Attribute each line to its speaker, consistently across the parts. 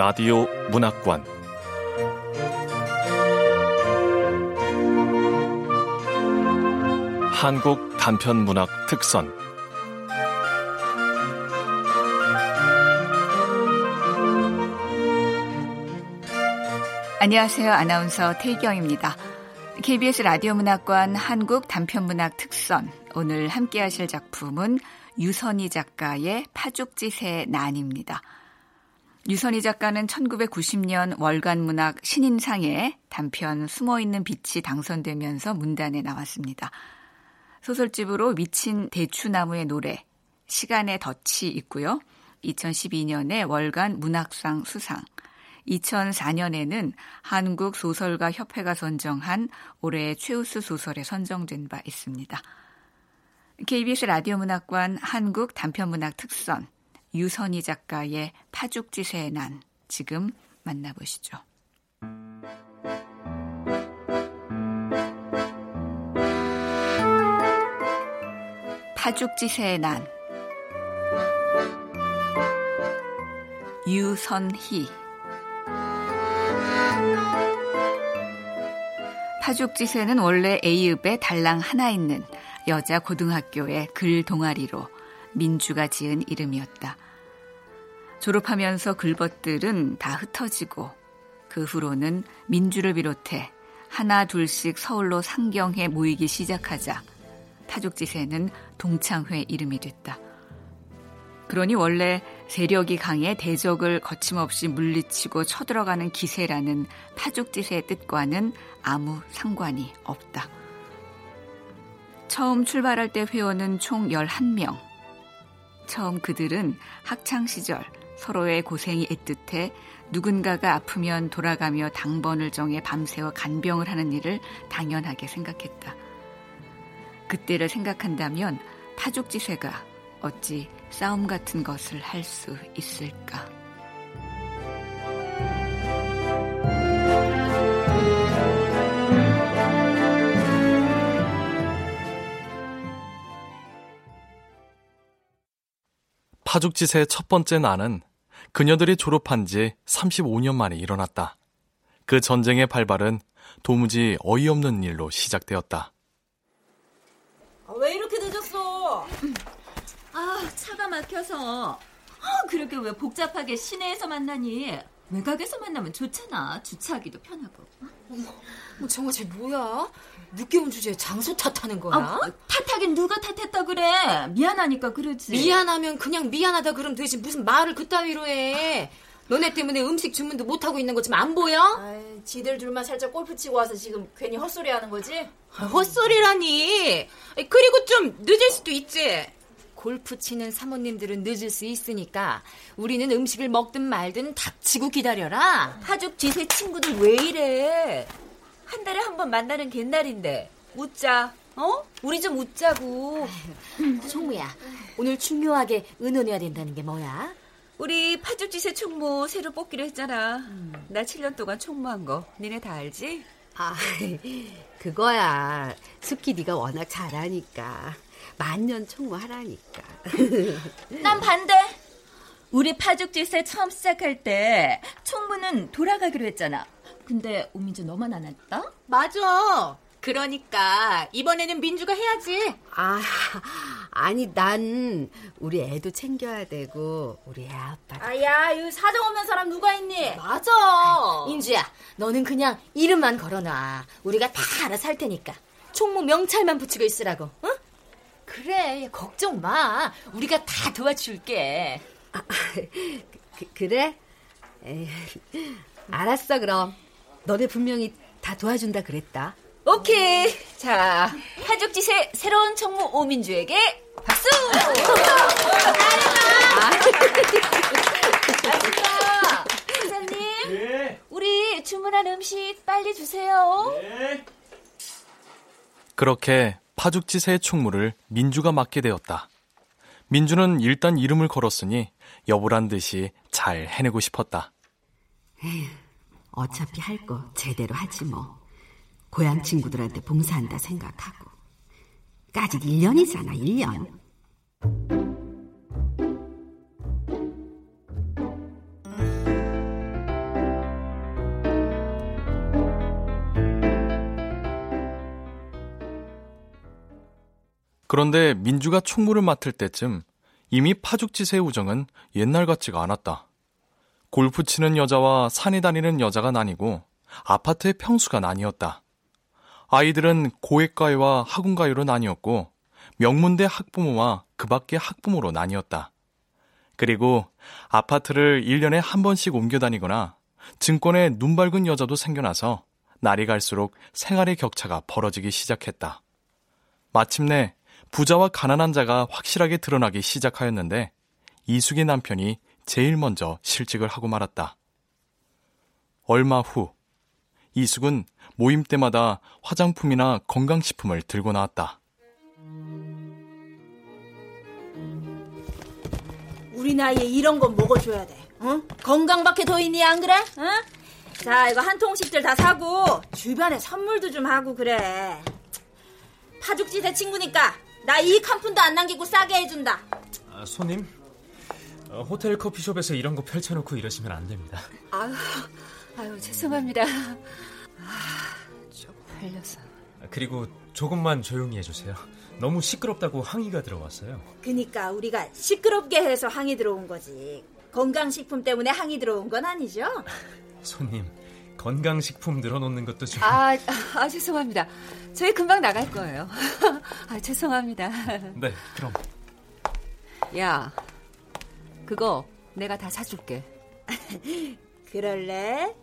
Speaker 1: 라디오 문학관 한국 단편 문학 특선
Speaker 2: 안녕하세요. 아나운서 태경입니다. KBS 라디오 문학관 한국 단편 문학 특선 오늘 함께 하실 작품은 유선희 작가의 파죽지세 난입니다. 유선희 작가는 1990년 월간문학 신인상에 단편 숨어있는 빛이 당선되면서 문단에 나왔습니다. 소설집으로 미친 대추나무의 노래, 시간의 덫이 있고요. 2012년에 월간 문학상 수상, 2004년에는 한국 소설가 협회가 선정한 올해의 최우수 소설에 선정된 바 있습니다. KBS 라디오 문학관 한국 단편문학 특선 유선희 작가의 파죽지세의 난 지금 만나보시죠. 파죽지세의 난 유선희 파죽지세는 원래 A읍에 달랑 하나 있는 여자 고등학교의 글 동아리로 민주가 지은 이름이었다. 졸업하면서 글벗들은 다 흩어지고 그 후로는 민주를 비롯해 하나 둘씩 서울로 상경해 모이기 시작하자 파죽지세는 동창회 이름이 됐다. 그러니 원래 세력이 강해 대적을 거침없이 물리치고 쳐들어가는 기세라는 파죽지세의 뜻과는 아무 상관이 없다. 처음 출발할 때 회원은 총 11명. 처음 그들은 학창 시절 서로의 고생이 애틋해 누군가가 아프면 돌아가며 당번을 정해 밤새워 간병을 하는 일을 당연하게 생각했다. 그때를 생각한다면 파죽지세가 어찌 싸움 같은 것을 할 수 있을까?
Speaker 1: 파죽지세의 첫 번째 난은 그녀들이 졸업한 지 35년 만에 일어났다. 그 전쟁의 발발은 도무지 어이없는 일로 시작되었다.
Speaker 3: 아, 왜 이렇게 늦었어?
Speaker 4: 아, 차가 막혀서. 아, 그렇게 왜 복잡하게 시내에서 만나니? 외곽에서 만나면 좋잖아. 주차하기도 편하고.
Speaker 3: 어머, 뭐 정말 쟤 뭐야? 늦게 온 주제에 장소 탓하는 거야? 아,
Speaker 4: 탓하긴 누가 탓했다 그래? 미안하니까 그러지.
Speaker 3: 미안하면 그냥 미안하다 그러면 되지. 무슨 말을 그따위로 해. 너네 때문에 음식 주문도 못하고 있는 거 지금 안 보여?
Speaker 5: 아이, 지들 둘만 살짝 골프 치고 와서 지금 괜히 헛소리 하는 거지?
Speaker 3: 아, 헛소리라니. 그리고 좀 늦을 수도 있지. 골프 치는 사모님들은 늦을 수 있으니까 우리는 음식을 먹든 말든 닥치고 기다려라.
Speaker 4: 파죽 지세 친구들 왜 이래? 한 달에 한 번 만나는 갯날인데 웃자. 어? 우리 좀 웃자고.
Speaker 3: 총무야, 오늘 중요하게 의논해야 된다는 게 뭐야?
Speaker 4: 우리 파죽지세 총무 새로 뽑기로 했잖아. 음. 나 7년 동안 총무한 거 니네 다 알지?
Speaker 6: 아, 그거야. 숙기 네가 워낙 잘하니까. 만년 총무하라니까.
Speaker 4: 난 반대. 우리 파죽지세 처음 시작할 때 총무는 돌아가기로 했잖아. 근데 오민주 너만 안 했다?
Speaker 3: 맞아. 그러니까 이번에는 민주가 해야지.
Speaker 6: 아, 아니 난 우리 애도 챙겨야 되고 우리 애 아빠.
Speaker 5: 아야, 이 사정 없는 사람 누가 있니?
Speaker 3: 맞아. 인주야, 너는 그냥 이름만 걸어놔. 우리가 다 알아서 할 테니까. 총무 명찰만 붙이고 있으라고. 응? 그래, 걱정 마. 우리가 다 도와줄게.
Speaker 6: 아, 그, 그래? 에이, 알았어, 그럼. 너네 분명히 다 도와준다 그랬다.
Speaker 4: 오케이. 자, 파죽지세 새로운 총무 오민주에게 박수! 맛있다. 사장님. 네. 우리 주문한 음식 빨리 주세요. 네.
Speaker 1: 그렇게 파죽지세의 총무를 민주가 맡게 되었다. 민주는 일단 이름을 걸었으니 여부란 듯이 잘 해내고 싶었다.
Speaker 6: 에휴, 어차피 할 거 제대로 하지 뭐. 고향 친구들한테 봉사한다 생각하고. 까짓 1년이잖아, 1년.
Speaker 1: 그런데 민주가 총무를 맡을 때쯤 이미 파죽지세 우정은 옛날 같지가 않았다. 골프 치는 여자와 산에 다니는 여자가 나뉘고 아파트의 평수가 나뉘었다. 아이들은 고액가요와 학원가요로 나뉘었고 명문대 학부모와 그 밖의 학부모로 나뉘었다. 그리고 아파트를 1년에 한 번씩 옮겨 다니거나 증권에 눈 밝은 여자도 생겨나서 날이 갈수록 생활의 격차가 벌어지기 시작했다. 마침내 부자와 가난한 자가 확실하게 드러나기 시작하였는데 이숙의 남편이 제일 먼저 실직을 하고 말았다. 얼마 후 이숙은 모임 때마다 화장품이나 건강식품을 들고 나왔다.
Speaker 5: 우리 나이에 이런 건 먹어줘야 돼. 응? 건강밖에 더 있니 안 그래? 응? 자 이거 한 통씩들 다 사고 주변에 선물도 좀 하고 그래. 파죽지세 친구니까 나 이익 한 푼도 안 남기고 싸게 해준다.
Speaker 7: 아, 손님, 어, 호텔 커피숍에서 이런 거 펼쳐놓고 이러시면 안 됩니다.
Speaker 6: 아유, 아유 죄송합니다. 아, 쪽팔려서.
Speaker 7: 아, 그리고 조금만 조용히 해주세요. 너무 시끄럽다고 항의가 들어왔어요.
Speaker 5: 그니까 우리가 시끄럽게 해서 항의 들어온 거지. 건강식품 때문에 항의 들어온 건 아니죠?
Speaker 7: 손님, 건강식품 늘어놓는 것도 좀...
Speaker 6: 아, 아, 죄송합니다. 저희 금방 나갈 거예요. 아, 죄송합니다.
Speaker 7: 네, 그럼.
Speaker 6: 야, 그거 내가 다 사줄게.
Speaker 5: 그럴래?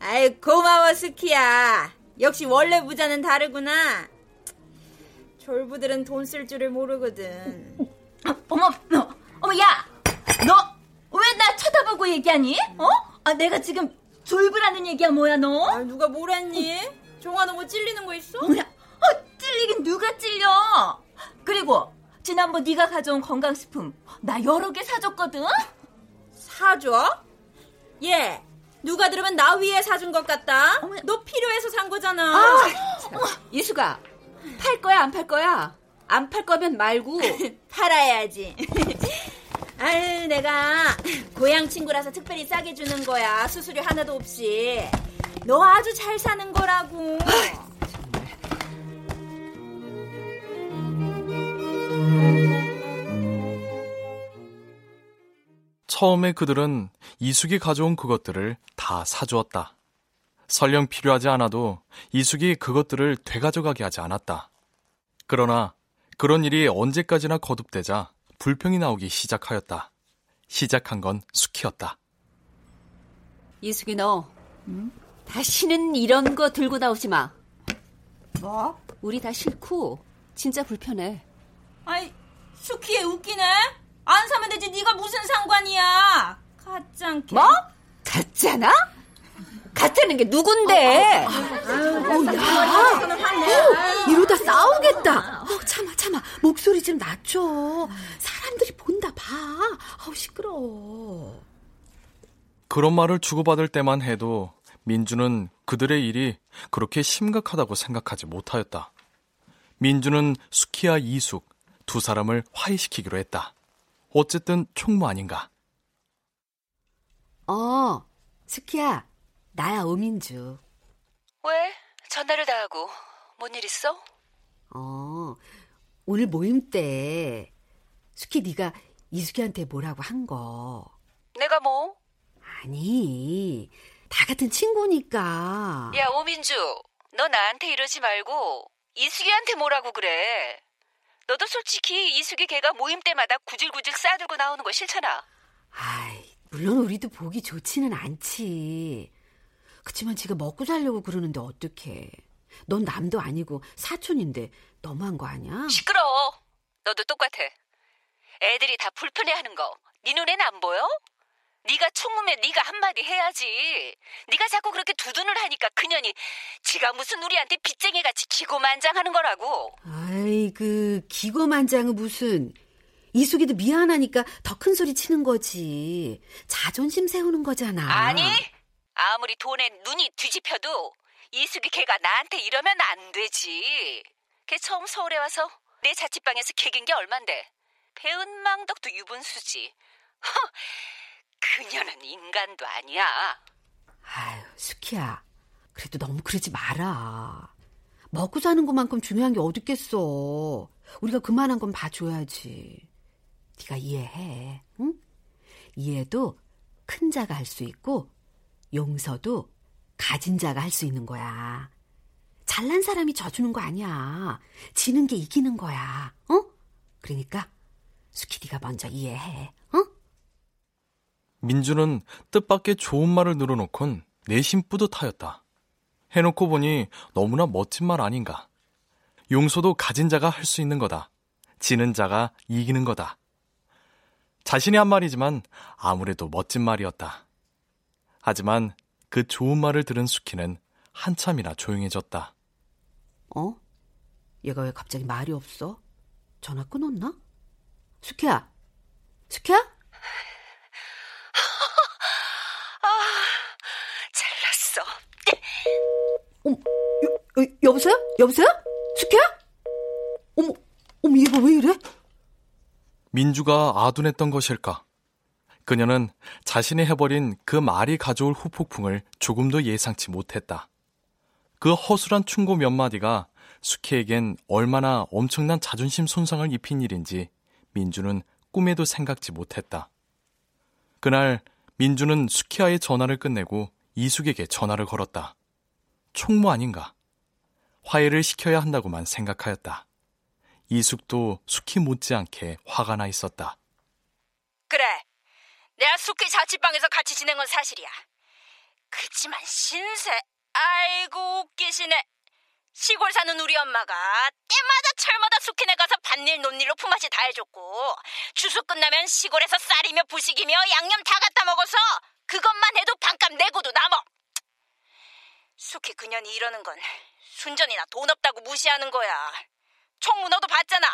Speaker 5: 아이, 고마워, 스키야. 역시 원래 부자는 다르구나. 졸부들은 돈 쓸 줄을 모르거든.
Speaker 4: 어머, 어, 어머, 야! 너 왜 나 쳐다보고 얘기하니? 어? 아, 내가 지금 졸부라는 얘기야, 뭐야, 너?
Speaker 5: 아, 누가 뭐랬니? 종아, 너 뭐 찔리는 거 있어?
Speaker 4: 뭐야? 어, 찔리긴 누가 찔려? 그리고 지난번 네가 가져온 건강식품 나 여러 개 사줬거든?
Speaker 5: 사줘? 얘, 누가 들으면 나 위에 사준 것 같다? 너 필요해서 산 거잖아.
Speaker 6: 아, 이수가, 팔 거야, 안 팔 거야? 안 팔 거면 말고.
Speaker 5: 팔아야지. 아유, 내가 고향 친구라서 특별히 싸게 주는 거야. 수수료 하나도 없이. 너 아주 잘 사는 거라고.
Speaker 1: 처음에 그들은 이숙이 가져온 그것들을 다 사주었다. 설령 필요하지 않아도 이숙이 그것들을 되가져가게 하지 않았다. 그러나 그런 일이 언제까지나 거듭되자 불평이 나오기 시작하였다. 시작한 건 숙희였다.
Speaker 6: 이숙이 너, 응? 다시는 이런 거 들고 나오지 마.
Speaker 5: 뭐?
Speaker 6: 우리 다 싫고 진짜 불편해.
Speaker 5: 아이, 숙희애 웃기네? 안 사면 되지 네가 무슨 상관이야? 가짱게.
Speaker 6: 뭐? 같잖아? 같다는 게 누군데? 어, 야, 어, 이러다 싸우겠다. 어, 참아, 참아. 목소리 좀 낮춰. 사람들이 본다, 봐. 아우, 시끄러워.
Speaker 1: 그런 말을 주고받을 때만 해도 민주는 그들의 일이 그렇게 심각하다고 생각하지 못하였다. 민주는 수키와 이숙 두 사람을 화해시키기로 했다. 어쨌든 총무 아닌가?
Speaker 6: 어, 스키야. 나야, 오민주.
Speaker 8: 왜? 전화를 다 하고 뭔 일 있어?
Speaker 6: 어, 오늘 모임 때 수키 네가 이숙이한테 뭐라고 한 거.
Speaker 8: 내가 뭐?
Speaker 6: 아니, 다 같은 친구니까.
Speaker 8: 야, 오민주. 너 나한테 이러지 말고 이숙이한테 뭐라고 그래. 너도 솔직히 이숙이 걔가 모임 때마다 구질구질 싸들고 나오는 거 싫잖아.
Speaker 6: 아이, 물론 우리도 보기 좋지는 않지. 그치만 지가 먹고 살려고 그러는데 어떡해. 넌 남도 아니고 사촌인데 너무한 거 아니야?
Speaker 8: 시끄러워. 너도 똑같아. 애들이 다 불편해하는 거 네 눈에는 안 보여? 네가 총무면 네가 한마디 해야지. 네가 자꾸 그렇게 두둔을 하니까 그년이 지가 무슨 우리한테 빚쟁이같이 기고만장하는 거라고.
Speaker 6: 아이 그 기고만장은 무슨 이숙이도 미안하니까 더 큰 소리 치는 거지. 자존심 세우는 거잖아.
Speaker 8: 아니 아무리 돈에 눈이 뒤집혀도 이숙이 걔가 나한테 이러면 안 되지. 걔 처음 서울에 와서 내 자취방에서 개긴 게 얼만데. 배은 망덕도 유분수지. 허, 그녀는 인간도 아니야.
Speaker 6: 아유, 수키야. 그래도 너무 그러지 마라. 먹고 사는 것만큼 중요한 게 어딨겠어. 우리가 그만한 건 봐줘야지. 네가 이해해, 응? 이해도 큰 자가 할 수 있고 용서도 가진 자가 할 수 있는 거야. 잘난 사람이 져주는 거 아니야. 지는 게 이기는 거야. 어? 그러니까 수키디가 먼저 이해해. 어?
Speaker 1: 민주는 뜻밖의 좋은 말을 늘어놓곤 내심 뿌듯하였다. 해놓고 보니 너무나 멋진 말 아닌가. 용서도 가진 자가 할 수 있는 거다. 지는 자가 이기는 거다. 자신이 한 말이지만 아무래도 멋진 말이었다. 하지만 그 좋은 말을 들은 수키는 한참이나 조용해졌다.
Speaker 6: 어? 얘가 왜 갑자기 말이 없어? 전화 끊었나? 수키야? 수키야?
Speaker 8: 아, 잘났어.
Speaker 6: 어, 여, 여, 여보세요? 여보세요? 수키야? 어머, 어머, 얘가 왜 이래?
Speaker 1: 민주가 아둔했던 것일까? 그녀는 자신이 해버린 그 말이 가져올 후폭풍을 조금도 예상치 못했다. 그 허술한 충고 몇 마디가 수키에겐 얼마나 엄청난 자존심 손상을 입힌 일인지 민주는 꿈에도 생각지 못했다. 그날 민주는 수키와의 전화를 끝내고 이숙에게 전화를 걸었다. 총무 아닌가? 화해를 시켜야 한다고만 생각하였다. 이숙도 수키 못지않게 화가 나 있었다.
Speaker 8: 그래. 내가 숙희 자취방에서 같이 지낸 건 사실이야. 그치만 신세, 아이고 웃기시네. 시골 사는 우리 엄마가 때마다 철마다 숙희네 가서 밭일 논일로 품앗이 다 해줬고 추수 끝나면 시골에서 쌀이며 부식이며 양념 다 갖다 먹어서 그것만 해도 반값 내고도 남어. 숙희 그년이 이러는 건 순전이나 돈 없다고 무시하는 거야. 총무 너도 봤잖아.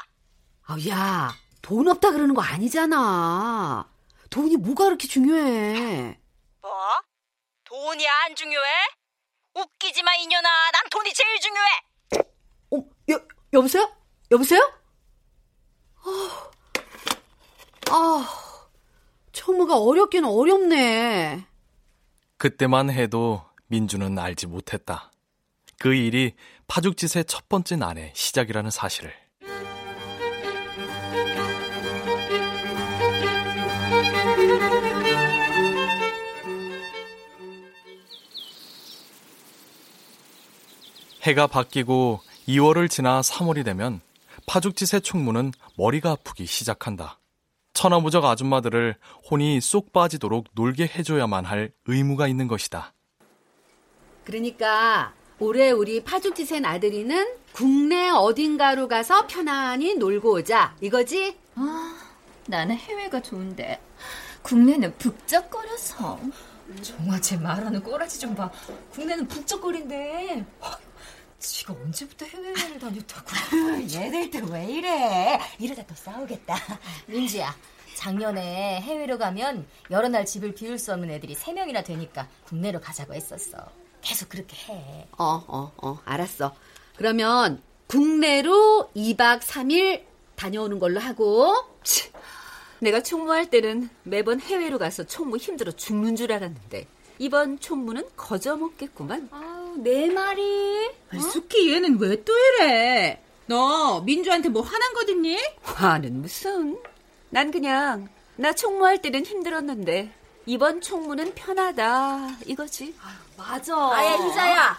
Speaker 6: 아, 야, 돈 없다 그러는 거 아니잖아. 돈이 뭐가 그렇게 중요해?
Speaker 8: 뭐? 돈이 안 중요해? 웃기지 마, 이년아. 난 돈이 제일 중요해.
Speaker 6: 어, 여, 여보세요? 여보세요? 아, 아, 총무가 어렵긴 어렵네.
Speaker 1: 그때만 해도 민주는 알지 못했다. 그 일이 파죽짓의 첫 번째 날의 시작이라는 사실을. 해가 바뀌고 2월을 지나 3월이 되면 파죽짓의 총무는 머리가 아프기 시작한다. 천하무적 아줌마들을 혼이 쏙 빠지도록 놀게 해줘야만 할 의무가 있는 것이다.
Speaker 6: 그러니까 올해 우리 파죽지 센 아들이는 국내 어딘가로 가서 편안히 놀고 오자 이거지?
Speaker 4: 아, 나는 해외가 좋은데 국내는 북적거려서.
Speaker 3: 정화 제 말하는 꼬라지 좀 봐. 국내는 북적거린대. 지가 언제부터 해외여행을 다녔다고.
Speaker 9: 얘들도 왜 이래? 이러다 또 싸우겠다.
Speaker 3: 민지야, 작년에 해외로 가면 여러 날 집을 비울 수 없는 애들이 세명이나 되니까 국내로 가자고 했었어. 계속 그렇게 해.
Speaker 6: 어, 어, 어, 알았어. 그러면 국내로 2박 3일 다녀오는 걸로 하고.
Speaker 9: 내가 총무할 때는 매번 해외로 가서 총무 힘들어 죽는 줄 알았는데 이번 총무는 거저 먹겠구만.
Speaker 5: 아우, 내 말이.
Speaker 6: 어?
Speaker 5: 수키 얘는 왜 또 이래? 너 민주한테 뭐 화난 거 있니?
Speaker 9: 화는 무슨? 난 그냥 나 총무할 때는 힘들었는데 이번 총무는 편하다 이거지.
Speaker 5: 맞아.
Speaker 3: 아예 희자야,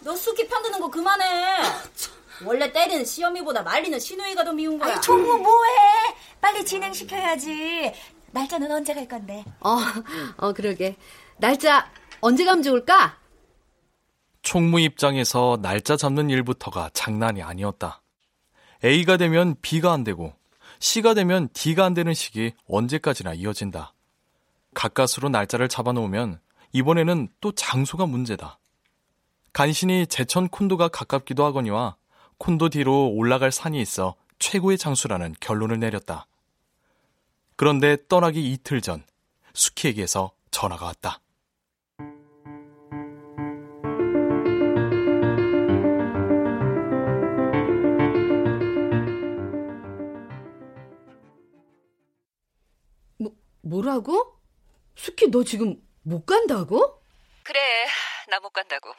Speaker 3: 너 숙기 편드는 거 그만해. 원래 때리는 시험이보다 말리는 신우이가 더 미운 거야.
Speaker 9: 총무 뭐해? 빨리 진행시켜야지. 날짜는 언제 갈 건데?
Speaker 6: 어, 어, 그러게. 날짜 언제 가면 좋을까?
Speaker 1: 총무 입장에서 날짜 잡는 일부터가 장난이 아니었다. A가 되면 B가 안 되고 C가 되면 D가 안 되는 식이 언제까지나 이어진다. 가까스로 날짜를 잡아놓으면 이번에는 또 장소가 문제다. 간신히 제천 콘도가 가깝기도 하거니와 콘도 뒤로 올라갈 산이 있어 최고의 장소라는 결론을 내렸다. 그런데 떠나기 이틀 전 수키에게서 전화가 왔다.
Speaker 6: 뭐, 뭐라고? 수키 너 지금 못 간다고?
Speaker 8: 그래, 나 못 간다고.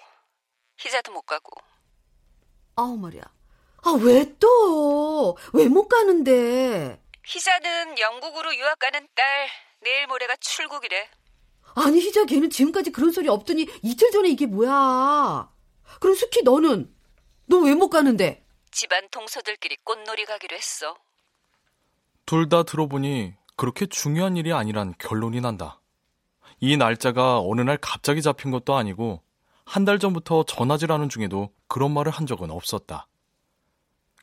Speaker 8: 희자도 못 가고.
Speaker 6: 아우 말이야. 아, 왜 또? 왜 못 가는데?
Speaker 8: 희자는 영국으로 유학 가는 딸 내일 모레가 출국이래.
Speaker 6: 아니, 희자 걔는 지금까지 그런 소리 없더니 이틀 전에 이게 뭐야? 그럼 숙희 너는? 너 왜 못 가는데?
Speaker 8: 집안 동서들끼리 꽃놀이 가기로 했어.
Speaker 1: 둘 다 들어보니 그렇게 중요한 일이 아니란 결론이 난다. 이 날짜가 어느 날 갑자기 잡힌 것도 아니고 한 달 전부터 전화질하는 중에도 그런 말을 한 적은 없었다.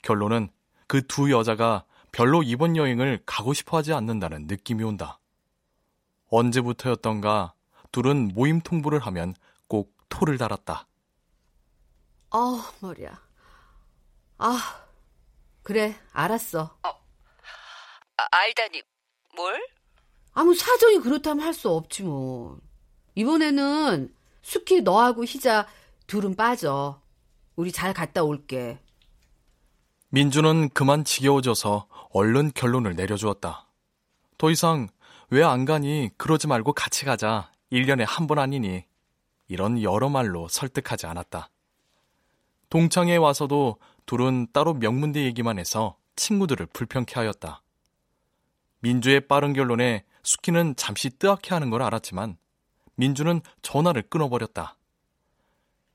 Speaker 1: 결론은 그 두 여자가 별로 이번 여행을 가고 싶어 하지 않는다는 느낌이 온다. 언제부터였던가 둘은 모임 통보를 하면 꼭 토를 달았다.
Speaker 6: 아, 머리야. 아, 그래, 알았어.
Speaker 8: 아, 알다니, 뭘?
Speaker 6: 아무 사정이 그렇다면 할 수 없지 뭐. 이번에는 숙희 너하고 희자 둘은 빠져. 우리 잘 갔다 올게.
Speaker 1: 민주는 그만 지겨워져서 얼른 결론을 내려주었다. 더 이상 왜 안 가니 그러지 말고 같이 가자. 1년에 한 번 아니니. 이런 여러 말로 설득하지 않았다. 동창회에 와서도 둘은 따로 명문대 얘기만 해서 친구들을 불편케 하였다. 민주의 빠른 결론에 수키는 잠시 뜨악해 하는 걸 알았지만 민주는 전화를 끊어버렸다.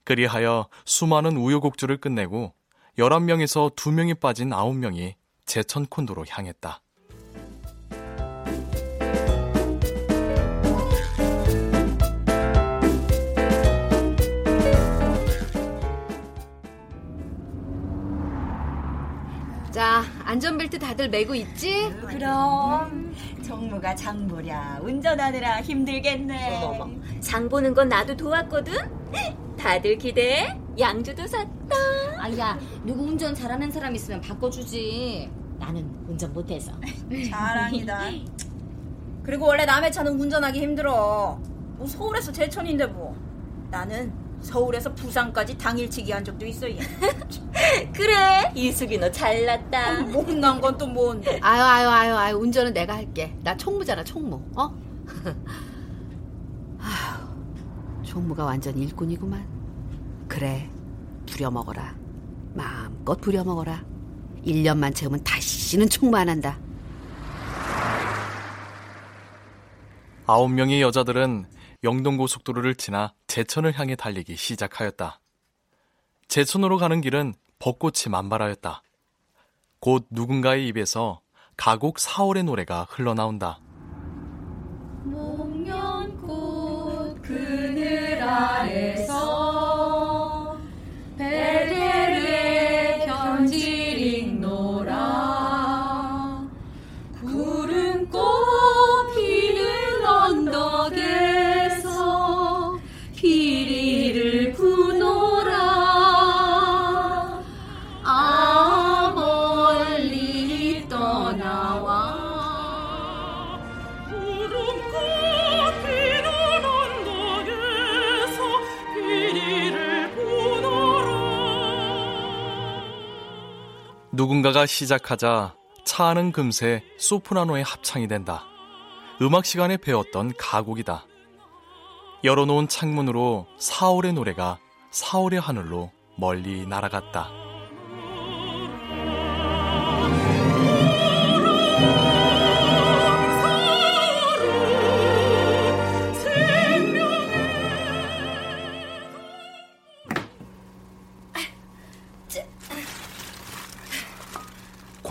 Speaker 1: 그리하여 수많은 우여곡절을 끝내고 11명에서 2명이 빠진 9명이 제천 콘도로 향했다.
Speaker 6: 자, 안전벨트 다들 매고 있지?
Speaker 4: 그럼 정무가 장보랴 운전하느라 힘들겠네.
Speaker 9: 어머머, 장 보는 건 나도 도왔거든. 다들 기대해. 양주도 샀다.
Speaker 3: 아 야, 누구 운전 잘하는 사람 있으면 바꿔주지. 나는 운전 못해서.
Speaker 5: 자랑이다. 그리고 원래 남의 차는 운전하기 힘들어. 뭐 서울에서 제천인데 뭐. 나는 서울에서 부산까지 당일치기 한 적도 있어. 얘.
Speaker 9: 그래, 이수기 너 잘났다.
Speaker 5: 못난 건 또 뭔데?
Speaker 6: 아유, 아유, 아유, 아유, 운전은 내가 할게. 나 총무잖아, 총무. 어? 아휴, 총무가 완전 일꾼이구만. 그래, 부려먹어라. 마음껏 부려먹어라. 1년만 채우면 다시는 총무 안 한다.
Speaker 1: 아홉 명의 여자들은 영동고속도로를 지나 제천을 향해 달리기 시작하였다. 제천으로 가는 길은 벚꽃이 만발하였다. 곧 누군가의 입에서 가곡 4월의 노래가 흘러나온다.
Speaker 10: 목련꽃 그늘 아래 나와
Speaker 1: 누군가가 시작하자 차 안은 금세 소프라노의 합창이 된다. 음악 시간에 배웠던 가곡이다. 열어놓은 창문으로 4월의 노래가 4월의 하늘로 멀리 날아갔다.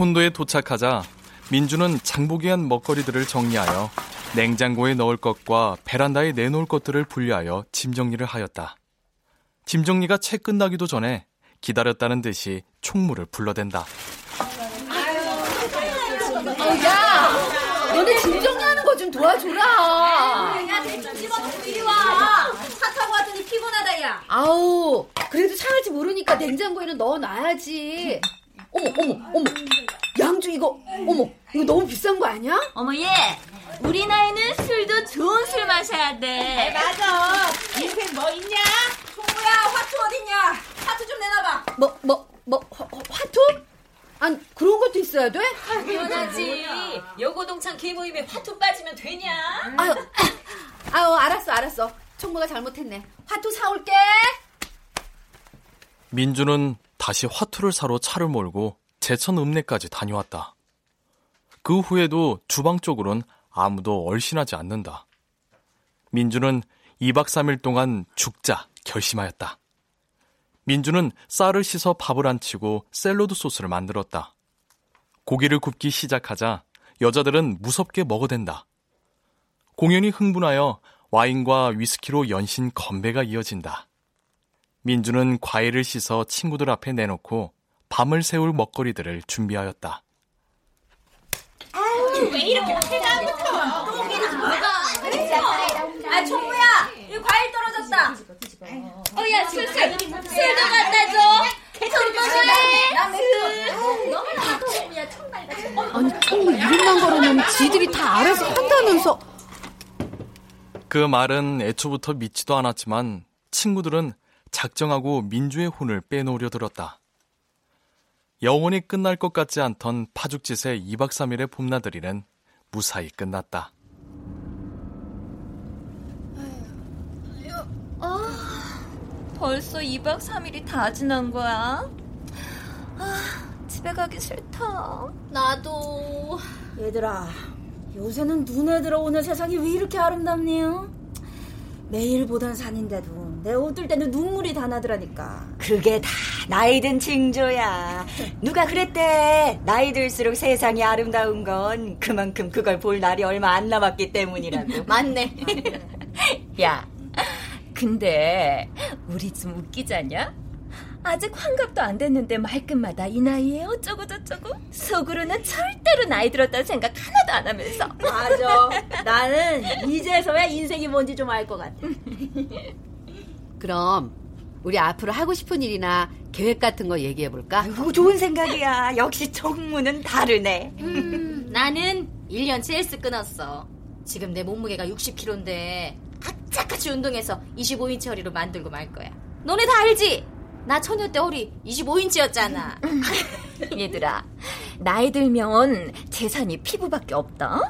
Speaker 1: 콘도에 도착하자 민주는 장보기한 먹거리들을 정리하여 냉장고에 넣을 것과 베란다에 내놓을 것들을 분리하여 짐 정리를 하였다. 짐 정리가 채 끝나기도 전에 기다렸다는 듯이 총무를 불러댄다.
Speaker 6: 야! 너네 짐 정리하는 거 좀 도와줘라!
Speaker 5: 야, 대충 집어넣고 이리 와. 차 타고 왔더니 피곤하다, 야.
Speaker 6: 아우, 그래도 상할지 모르니까 냉장고에는 넣어놔야지. 어머, 어머, 어머. 양주 이거, 어머, 이거 너무 비싼 거 아니야?
Speaker 4: 어머 얘, 우리 나이는 술도 좋은 술 마셔야 돼.
Speaker 5: 맞아. 인생 뭐 있냐? 총무야, 화투 어딨냐? 화투 좀 내놔봐.
Speaker 6: 뭐, 뭐, 뭐, 화, 화투? 아니, 그런 것도 있어야 돼?
Speaker 9: 당연하지. 여고동창 개모임에 화투 빠지면 되냐?
Speaker 6: 아유, 아유, 알았어, 알았어. 총무가 잘못했네. 화투 사올게.
Speaker 1: 민주는 다시 화투를 사러 차를 몰고 제천 읍내까지 다녀왔다. 그 후에도 주방 쪽으론 아무도 얼씬하지 않는다. 민주는 2박 3일 동안 죽자 결심하였다. 민주는 쌀을 씻어 밥을 안 치고 샐러드 소스를 만들었다. 고기를 굽기 시작하자 여자들은 무섭게 먹어댄다. 공연이 흥분하여 와인과 위스키로 연신 건배가 이어진다. 민주는 과일을 씻어 친구들 앞에 내놓고 밤을 새울 먹거리들을 준비하였다.
Speaker 5: 아유, 왜 이렇게 해가부터 아, 총무야! 이 과일 떨어졌다!
Speaker 3: 어, 야, 술 술! 술도 갖다 줘!
Speaker 6: 아니 총무 이름만 걸어놓으면 지들이 다 알아서 한다면서
Speaker 1: 그 말은 애초부터 믿지도 않았지만 친구들은 작정하고 민주의 혼을 빼놓으려 들었다. 영원히 끝날 것 같지 않던 파죽짓의 2박 3일의 봄나들이는 무사히 끝났다.
Speaker 4: 벌써 2박 3일이 다 지난 거야? 아, 집에 가기 싫다.
Speaker 3: 나도.
Speaker 5: 얘들아, 요새는 눈에 들어오는 세상이 왜 이렇게 아름답니요? 매일 보던 산인데도 내 옷들 때는 눈물이 다 나더라니까.
Speaker 11: 그게 다 나이 든 징조야. 누가 그랬대. 나이 들수록 세상이 아름다운 건 그만큼 그걸 볼 날이 얼마 안 남았기 때문이라고.
Speaker 3: 맞네.
Speaker 4: 야, 근데 우리 좀 웃기지 않냐? 아직 환갑도 안 됐는데 말끝마다 이 나이에 어쩌고 저쩌고 속으로는 절대로 나이 들었다는 생각 하나도 안 하면서
Speaker 5: 맞아. 나는 이제서야 인생이 뭔지 좀 알 것 같아.
Speaker 6: 그럼 우리 앞으로 하고 싶은 일이나 계획 같은 거 얘기해 볼까?
Speaker 11: 아이고, 좋은 생각이야. 역시 총무는 다르네.
Speaker 3: 음, 나는 1년치 헬스 끊었어. 지금 내 몸무게가 60kg인데 악착같이 운동해서 25인치 허리로 만들고 말 거야. 너네 다 알지? 나 처녀 때 허리 25인치였잖아.
Speaker 4: 얘들아 나이 들면 재산이 피부밖에 없다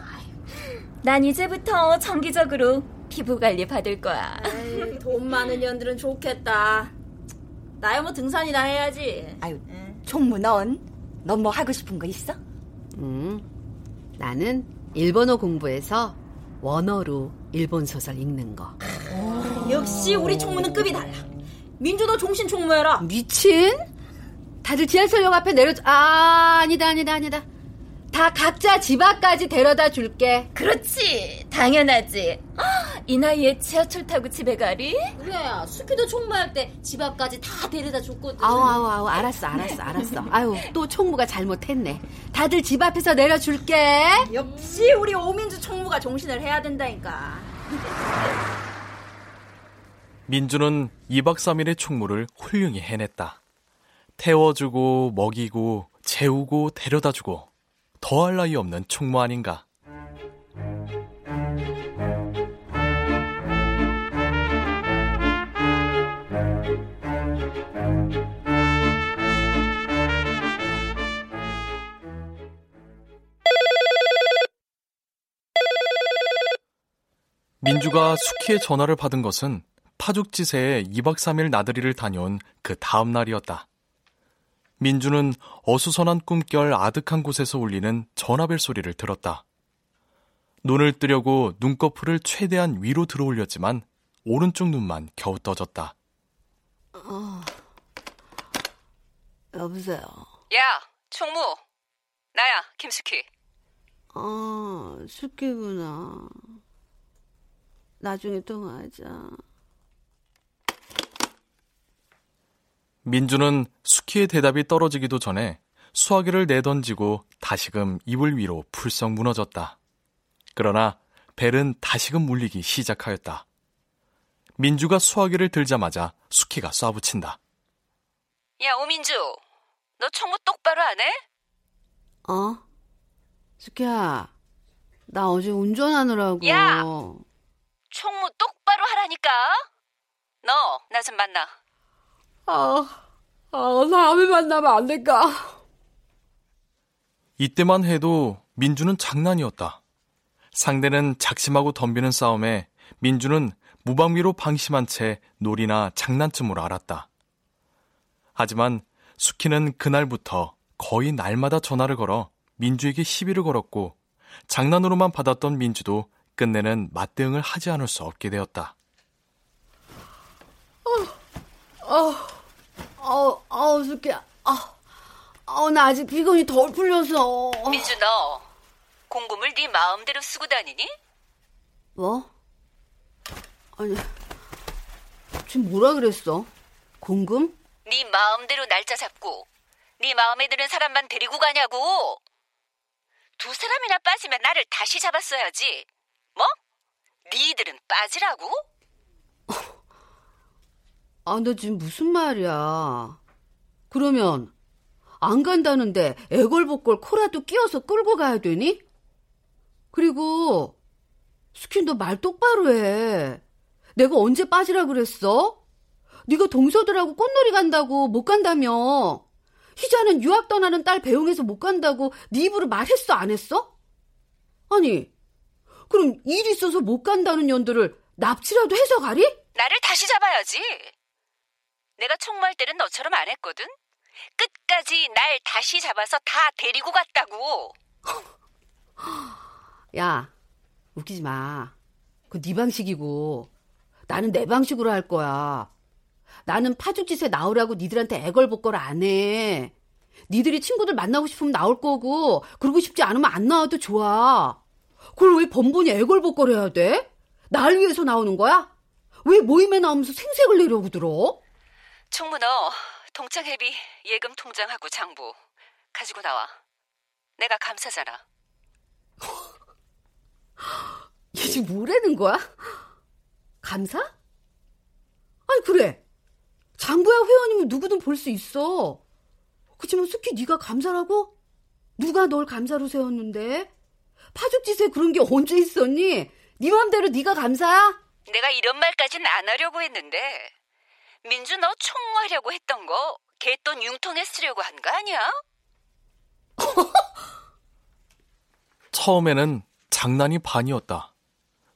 Speaker 4: 난 이제부터 정기적으로 피부 관리 받을 거야
Speaker 5: 에이, 돈 많은 년들은 좋겠다. 나야 뭐 등산이나 해야지.
Speaker 11: 아유, 총무 넌? 넌 뭐 하고 싶은 거 있어?
Speaker 6: 음, 나는 일본어 공부해서 원어로 일본 소설 읽는 거.
Speaker 5: 역시 우리 총무는 급이 달라. 민주도 종신 총무해라.
Speaker 6: 미친? 다들 지하철역 앞에 내려줘. 아, 아니다, 아니다, 아니다. 다 각자 집 앞까지 데려다 줄게.
Speaker 4: 그렇지 당연하지 이 나이에 지하철 타고 집에 가리?
Speaker 3: 그래, 스키도 총무할 때 집 앞까지 다 데려다 줬거든.
Speaker 6: 아우, 아우, 아우, 알았어, 알았어, 알았어. 아유, 또 총무가 잘못했네. 다들 집 앞에서 내려줄게.
Speaker 5: 역시 우리 오민주 총무가 종신을 해야 된다니까.
Speaker 1: 민주는 2박 3일의 총무를 훌륭히 해냈다. 태워주고, 먹이고, 재우고, 데려다주고, 더할 나위 없는 총무 아닌가. 민주가 수키의 전화를 받은 것은 파죽지세에 2박 3일 나들이를 다녀온 그 다음 날이었다. 민주는 어수선한 꿈결 아득한 곳에서 울리는 전화벨 소리를 들었다. 눈을 뜨려고 눈꺼풀을 최대한 위로 들어 올렸지만 오른쪽 눈만 겨우 떠졌다.
Speaker 6: 어, 여보세요.
Speaker 8: 야, 총무. 나야, 김숙희.
Speaker 6: 아, 숙기구나. 나중에 통화하자.
Speaker 1: 민주는 수키의 대답이 떨어지기도 전에 수화기를 내던지고 다시금 이불 위로 풀썩 무너졌다. 그러나 벨은 다시금 울리기 시작하였다. 민주가 수화기를 들자마자 수키가 쏴붙인다.
Speaker 8: 야, 오민주. 너 총무 똑바로 안 해?
Speaker 6: 어? 숙기야, 나 어제 운전하느라고.
Speaker 8: 야! 총무 똑바로 하라니까. 너 나 좀 만나.
Speaker 6: 아, 아, 다음에 만나면 안 될까?
Speaker 1: 이때만 해도 민주는 장난이었다. 상대는 작심하고 덤비는 싸움에 민주는 무방비로 방심한 채 놀이나 장난쯤으로 알았다. 하지만 수키는 그날부터 거의 날마다 전화를 걸어 민주에게 시비를 걸었고 장난으로만 받았던 민주도 끝내는 맞대응을 하지 않을 수 없게 되었다.
Speaker 6: 어, 어, 어, 어, 수키야. 아, 어, 나 아직 피곤이 덜 풀려서.
Speaker 8: 민주 너 공금을 네 마음대로 쓰고 다니니?
Speaker 6: 뭐? 아니, 지금 뭐라 그랬어? 공금?
Speaker 8: 네 마음대로 날짜 잡고 네 마음에 드는 사람만 데리고 가냐고. 두 사람이나 빠지면 나를 다시 잡았어야지. 뭐? 니들은 빠지라고?
Speaker 6: 아, 너 지금 무슨 말이야? 그러면 안 간다는데 애걸복걸 코라도 끼워서 끌고 가야 되니? 그리고 스킨 너 말 똑바로 해. 내가 언제 빠지라 그랬어? 네가 동서들하고 꽃놀이 간다고 못 간다며. 희자는 유학 떠나는 딸 배웅해서 못 간다고 네 입으로 말했어 안 했어? 아니 그럼 일 있어서 못 간다는 년들을 납치라도 해서 가리?
Speaker 8: 날을 다시 잡아야지. 내가 총무할 때는 너처럼 안 했거든. 끝까지 날 다시 잡아서 다 데리고 갔다고.
Speaker 6: 야, 웃기지 마. 그 네 방식이고 나는 내 방식으로 할 거야. 나는 파죽짓에 나오라고 니들한테 애걸복걸 안 해. 니들이 친구들 만나고 싶으면 나올 거고 그러고 싶지 않으면 안 나와도 좋아. 그걸 왜 번번이 애걸복걸 해야 돼? 날 위해서 나오는 거야? 왜 모임에 나오면서 생색을 내려고 들어?
Speaker 8: 총무 너 동창회비 예금 통장하고 장부 가지고 나와. 내가 감사잖아.
Speaker 6: 얘 지금 뭐라는 거야? 감사? 아니 그래. 장부야 회원이면 누구든 볼 수 있어. 그치만 숙희 네가 감사라고? 누가 널 감사로 세웠는데? 파죽짓에 그런 게 언제 있었니? 네 맘대로 네가 감사야?
Speaker 8: 내가 이런 말까진 안 하려고 했는데 민주 너 총무하려고 했던 거 개돈 융통에 쓰려고 한 거 아니야?
Speaker 1: 처음에는 장난이 반이었다.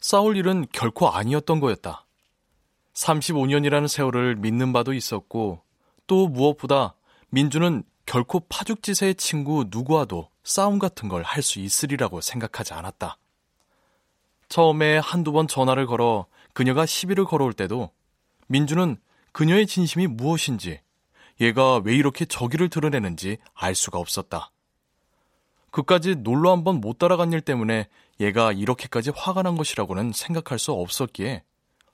Speaker 1: 싸울 일은 결코 아니었던 거였다. 35년이라는 세월을 믿는 바도 있었고 또 무엇보다 민주는 결코 파죽지세의 친구 누구와도 싸움 같은 걸 할 수 있으리라고 생각하지 않았다. 처음에 한두 번 전화를 걸어 그녀가 시비를 걸어올 때도 민주는 그녀의 진심이 무엇인지 얘가 왜 이렇게 저기를 드러내는지 알 수가 없었다. 그까지 놀러 한번 못 따라간 일 때문에 얘가 이렇게까지 화가 난 것이라고는 생각할 수 없었기에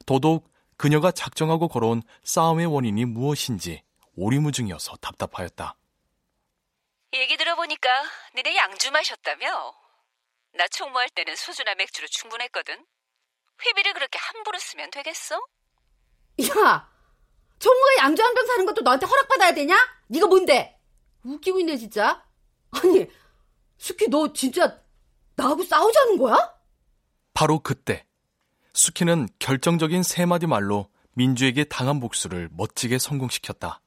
Speaker 1: 더더욱 그녀가 작정하고 걸어온 싸움의 원인이 무엇인지 오리무중이어서 답답하였다.
Speaker 8: 얘기 들어보니까 니네 양주 마셨다며? 나 총무할 때는 소주나 맥주로 충분했거든. 회비를 그렇게 함부로 쓰면 되겠어?
Speaker 6: 야, 총무가 양주 한 병 사는 것도 너한테 허락받아야 되냐? 네가 뭔데? 웃기고 있네 진짜. 아니, 수키 너 진짜 나하고 싸우자는 거야?
Speaker 1: 바로 그때 수키는 결정적인 세 마디 말로 민주에게 당한 복수를 멋지게 성공시켰다.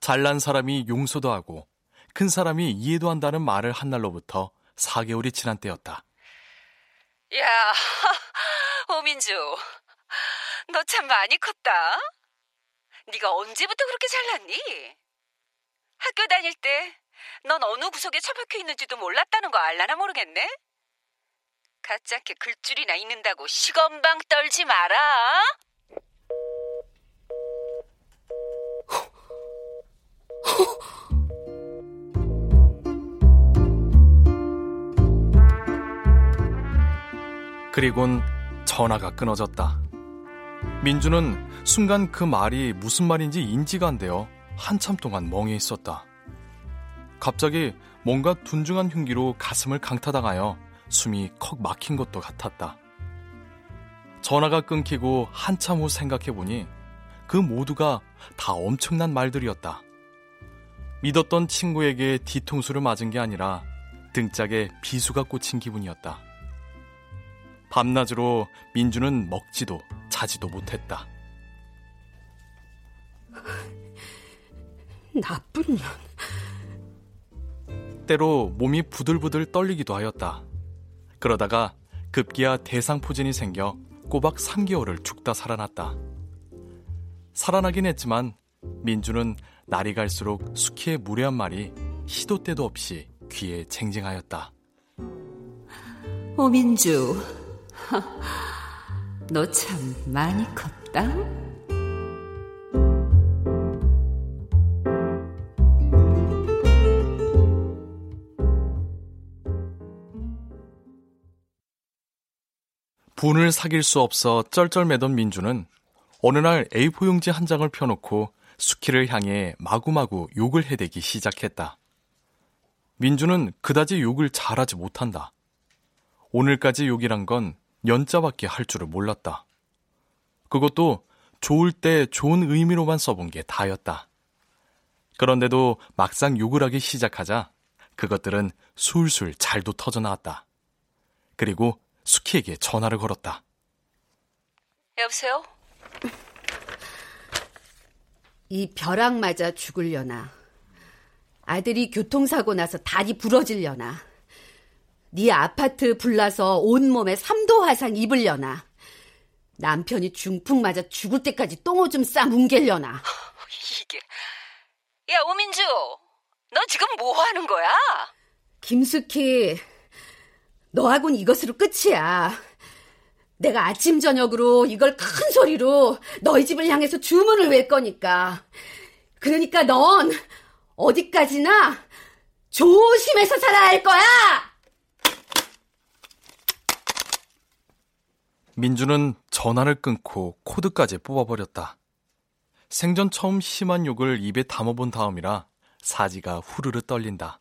Speaker 1: 잘난 사람이 용서도 하고 큰 사람이 이해도 한다는 말을 한 날로부터 4개월이 지난 때였다.
Speaker 8: 야, 오민주, 너 참 많이 컸다. 네가 언제부터 그렇게 잘났니? 학교 다닐 때 넌 어느 구석에 처박혀 있는지도 몰랐다는 거 알라나 모르겠네? 가짜게 글줄이나 읽는다고 시건방 떨지 마라.
Speaker 1: 그리곤 전화가 끊어졌다. 민주는 순간 그 말이 무슨 말인지 인지가 안 되어 한참 동안 멍해 있었다. 갑자기 뭔가 둔중한 흉기로 가슴을 강타당하여 숨이 컥 막힌 것도 같았다. 전화가 끊기고 한참 후 생각해보니 그 모두가 다 엄청난 말들이었다. 믿었던 친구에게 뒤통수를 맞은 게 아니라 등짝에 비수가 꽂힌 기분이었다. 밤낮으로 민주는 먹지도 자지도 못했다.
Speaker 6: 나쁜 년.
Speaker 1: 때로 몸이 부들부들 떨리기도 하였다. 그러다가 급기야 대상포진이 생겨 꼬박 3개월을 죽다 살아났다. 살아나긴 했지만 민주는 날이 갈수록 수키의 무례한 말이 시도 때도 없이 귀에 쟁쟁하였다.
Speaker 9: 오민주, 너 참 많이 컸다.
Speaker 1: 분을 사귈 수 없어 쩔쩔매던 민주는 어느 날 A4 용지 한 장을 펴놓고 수키를 향해 마구마구 욕을 해대기 시작했다. 민주는 그다지 욕을 잘하지 못한다. 오늘까지 욕이란 건 연자밖에 할 줄을 몰랐다. 그것도 좋을 때 좋은 의미로만 써본 게 다였다. 그런데도 막상 욕을 하기 시작하자 그것들은 술술 잘도 터져 나왔다. 그리고 수키에게 전화를 걸었다.
Speaker 8: 여보세요?
Speaker 6: 이 벼락 맞아 죽을려나. 아들이 교통사고 나서 다리 부러질려나. 네 아파트 불나서 온몸에 3도 화상 입을려나. 남편이 중풍 맞아 죽을 때까지 똥오줌 싸 뭉갤려나.
Speaker 8: 이게 야 오민주 너 지금 뭐 하는 거야?
Speaker 6: 김숙희, 너하고는 이것으로 끝이야. 내가 아침 저녁으로 이걸 큰 소리로 너희 집을 향해서 주문을 외 거니까. 그러니까 넌 어디까지나 조심해서 살아야 할 거야!
Speaker 1: 민주는 전화를 끊고 코드까지 뽑아버렸다. 생전 처음 심한 욕을 입에 담아본 다음이라 사지가 후르르 떨린다.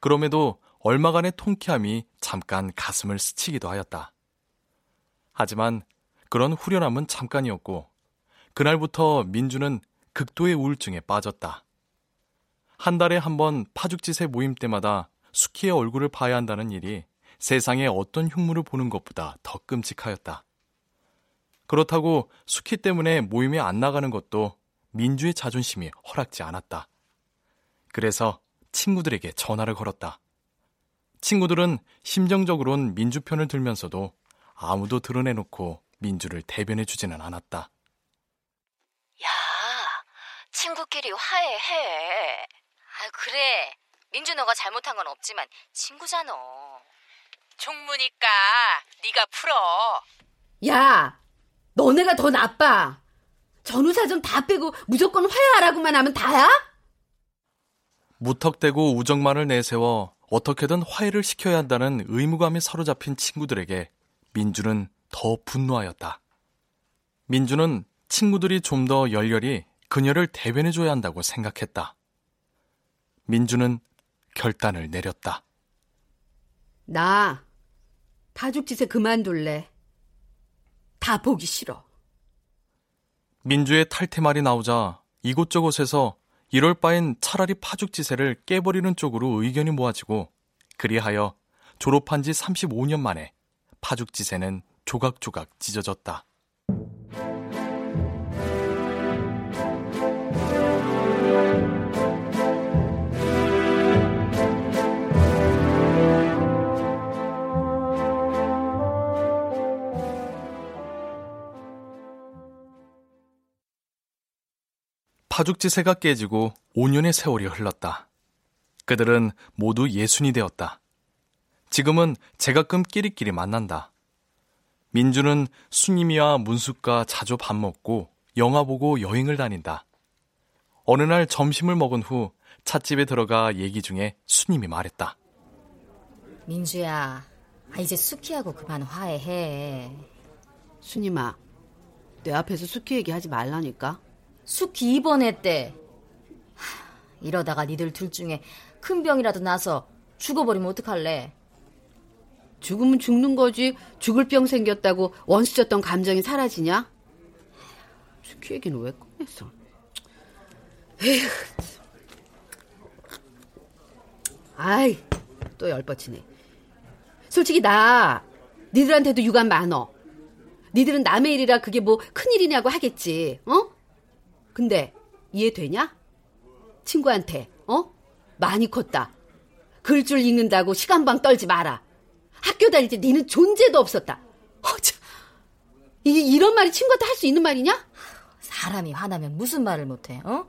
Speaker 1: 그럼에도 얼마간의 통쾌함이 잠깐 가슴을 스치기도 하였다. 하지만 그런 후련함은 잠깐이었고 그날부터 민주는 극도의 우울증에 빠졌다. 한 달에 한 번 파죽지세 모임 때마다 수키의 얼굴을 봐야 한다는 일이 세상에 어떤 흉물을 보는 것보다 더 끔찍하였다. 그렇다고 수키 때문에 모임에 안 나가는 것도 민주의 자존심이 허락지 않았다. 그래서 친구들에게 전화를 걸었다. 친구들은 심정적으론 민주 편을 들면서도 아무도 드러내놓고 민주를 대변해 주지는 않았다.
Speaker 3: 야, 친구끼리 화해해. 아, 그래. 민주 너가 잘못한 건 없지만 친구잖아.
Speaker 8: 종무니까 네가 풀어.
Speaker 6: 야, 너네가 더 나빠. 전후사전 다 빼고 무조건 화해하라고만 하면 다야?
Speaker 1: 무턱대고 우정만을 내세워 어떻게든 화해를 시켜야 한다는 의무감에 사로잡힌 친구들에게 민주는 더 분노하였다. 민주는 친구들이 좀 더 열렬히 그녀를 대변해줘야 한다고 생각했다. 민주는 결단을 내렸다.
Speaker 6: 나 파죽지세 그만둘래. 다 보기 싫어.
Speaker 1: 민주의 탈퇴말이 나오자 이곳저곳에서 이럴 바엔 차라리 파죽지세를 깨버리는 쪽으로 의견이 모아지고 그리하여 졸업한 지 35년 만에 파죽지세는 조각조각 찢어졌다. 파죽지세가 깨지고 5년의 세월이 흘렀다. 그들은 모두 예순이 되었다. 지금은 제가끔 끼리끼리 만난다. 민주는 수님이와 문숙과 자주 밥 먹고 영화 보고 여행을 다닌다. 어느 날 점심을 먹은 후 찻집에 들어가 얘기 중에 수님이 말했다.
Speaker 3: 민주야, 아, 이제 수키하고 그만 화해해.
Speaker 6: 수님아, 내 앞에서 수키 얘기하지 말라니까.
Speaker 3: 수키 입원했대. 하, 이러다가 니들 둘 중에 큰 병이라도 나서 죽어버리면 어떡할래?
Speaker 6: 죽으면 죽는 거지. 죽을 병 생겼다고 원수졌던 감정이 사라지냐? 수키 얘기는 왜 꺼냈어? 에휴. 아이, 또 열뻗치네. 솔직히 나 니들한테도 유감 많어. 니들은 남의 일이라 그게 뭐 큰일이냐고 하겠지. 어? 근데 이해되냐? 친구한테 어? 많이 컸다. 글줄 읽는다고 시간방 떨지 마라. 학교 다닐 때 니는 존재도 없었다. 어, 참. 이, 이런 말이 친구한테 할 수 있는 말이냐?
Speaker 3: 사람이 화나면 무슨 말을 못해, 어?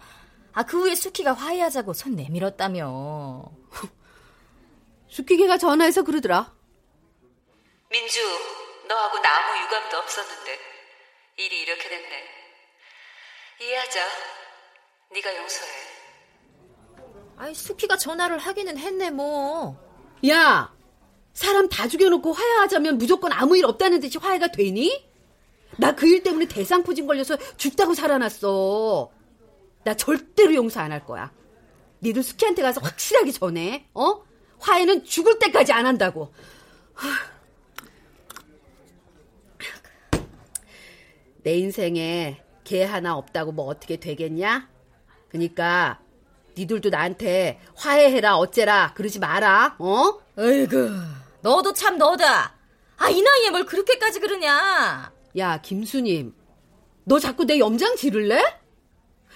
Speaker 3: 아, 그 후에 수키가 화해하자고 손 내밀었다며.
Speaker 6: 수키개가 전화해서 그러더라.
Speaker 8: 민주, 너하고 나 아무 유감도 없었는데 일이 이렇게 됐네. 이해하자. 네가 용서해.
Speaker 3: 아이, 수키가 전화를 하기는 했네, 뭐.
Speaker 6: 야, 사람 다 죽여놓고 화해하자면 무조건 아무 일 없다는 듯이 화해가 되니? 나 그 일 때문에 대상포진 걸려서 죽다고 살아났어. 나 절대로 용서 안 할 거야. 니들 수키한테 가서 확실하게 전해. 어? 화해는 죽을 때까지 안 한다고. 내 인생에 개 하나 없다고 뭐 어떻게 되겠냐? 그니까 니들도 나한테 화해해라 어째라 그러지 마라. 어?
Speaker 3: 어이구, 너도 참 너다. 아, 이 나이에 뭘 그렇게까지 그러냐?
Speaker 6: 야, 김수님. 너 자꾸 내 염장 지를래?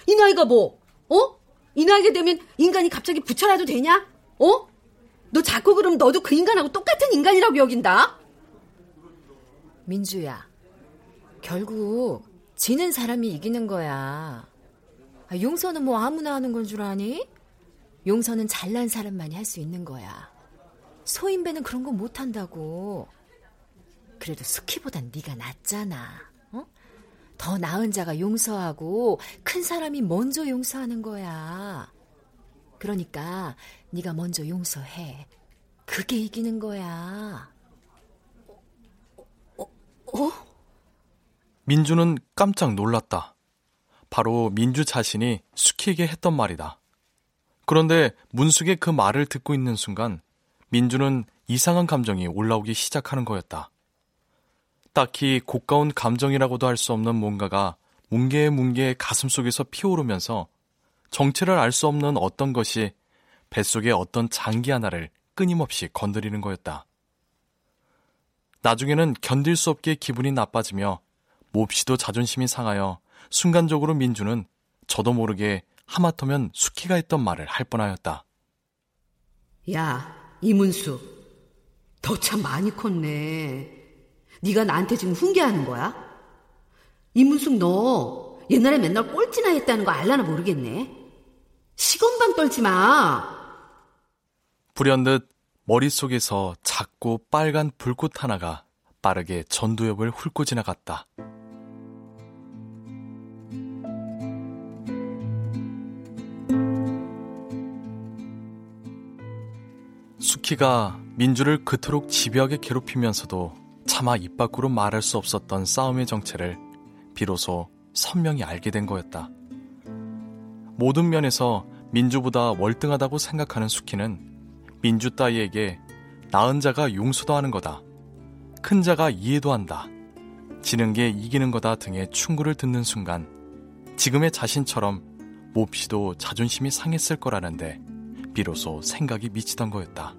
Speaker 6: 이 나이가 뭐? 어? 이 나이가 되면 인간이 갑자기 부처라도 되냐? 어? 너 자꾸 그러면 너도 그 인간하고 똑같은 인간이라고 여긴다.
Speaker 3: 민주야, 결국 지는 사람이 이기는 거야. 아, 용서는 뭐 아무나 하는 건 줄 아니? 용서는 잘난 사람만이 할 수 있는 거야. 소인배는 그런 거 못한다고. 그래도 스키보단 네가 낫잖아. 어? 더 나은 자가 용서하고 큰 사람이 먼저 용서하는 거야. 그러니까 네가 먼저 용서해. 그게 이기는 거야.
Speaker 6: 어?
Speaker 1: 민주는 깜짝 놀랐다. 바로 민주 자신이 수키에게 했던 말이다. 그런데 문숙의 그 말을 듣고 있는 순간 민주는 이상한 감정이 올라오기 시작하는 거였다. 딱히 고가운 감정이라고도 할 수 없는 뭔가가 뭉게뭉게 가슴 속에서 피오르면서 정체를 알 수 없는 어떤 것이 뱃속의 어떤 장기 하나를 끊임없이 건드리는 거였다. 나중에는 견딜 수 없게 기분이 나빠지며 몹시도 자존심이 상하여 순간적으로 민주는 저도 모르게 하마터면 수키가 했던 말을 할 뻔하였다.
Speaker 6: 야, 이문수. 너 참 많이 컸네. 네가 나한테 지금 훈계하는 거야? 이문숙 너 옛날에 맨날 꼴찌나 했다는 거 알라나 모르겠네. 시건방 떨지 마.
Speaker 1: 불현듯 머릿속에서 작고 빨간 불꽃 하나가 빠르게 전두엽을 훑고 지나갔다. 수키가 민주를 그토록 집요하게 괴롭히면서도 차마 입 밖으로 말할 수 없었던 싸움의 정체를 비로소 선명히 알게 된 거였다. 모든 면에서 민주보다 월등하다고 생각하는 수키는 민주 따위에게 나은 자가 용서도 하는 거다. 큰 자가 이해도 한다. 지는 게 이기는 거다 등의 충고를 듣는 순간 지금의 자신처럼 몹시도 자존심이 상했을 거라는데 비로소 생각이 미치던 거였다.